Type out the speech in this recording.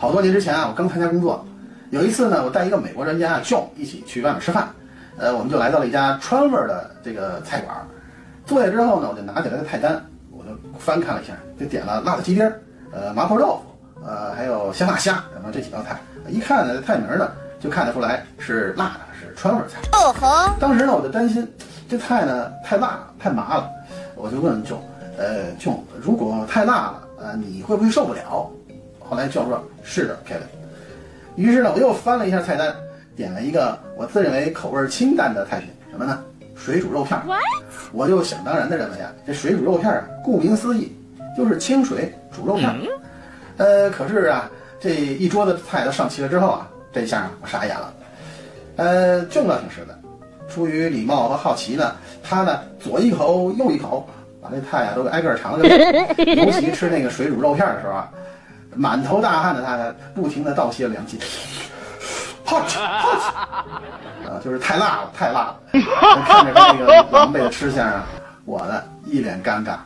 好多年之前啊，我刚参加工作，有一次呢，我带一个美国专家啊 John 一起去外面吃饭，呃，我们就来到了一家川味的这个菜馆。坐下之后呢，我就拿起来的菜单，我就翻看了一下，就点了辣子鸡丁，呃，麻婆豆腐，呃，还有香辣虾，什么这几道菜。一看呢，菜名呢，就看得出来是辣的，是川味菜。哦吼！当时呢，我就担心这菜呢太辣了，太麻了，我就问 John，呃，John，如果太辣了，呃，你会不会受不了？后来 John 说：“是的，Kevin。”于是呢，我又翻了一下菜单，点了一个我自认为口味清淡的菜品，什么呢？水煮肉片儿，我就想当然的认为啊，这水煮肉片儿啊，顾名思义就是清水煮肉片儿。呃，可是啊，这一桌子菜都上齐了之后啊，这下我傻眼了。呃，重要挺实在，出于礼貌和好奇呢，他呢左一口右一口把这菜啊都挨个尝了。尤其吃那个水煮肉片的时候啊，满头大汗的他不停的倒吸了凉气。好吃，好吃，啊，就是太辣了，太辣了。看着他那个狼狈的吃相啊，我呢一脸尴尬。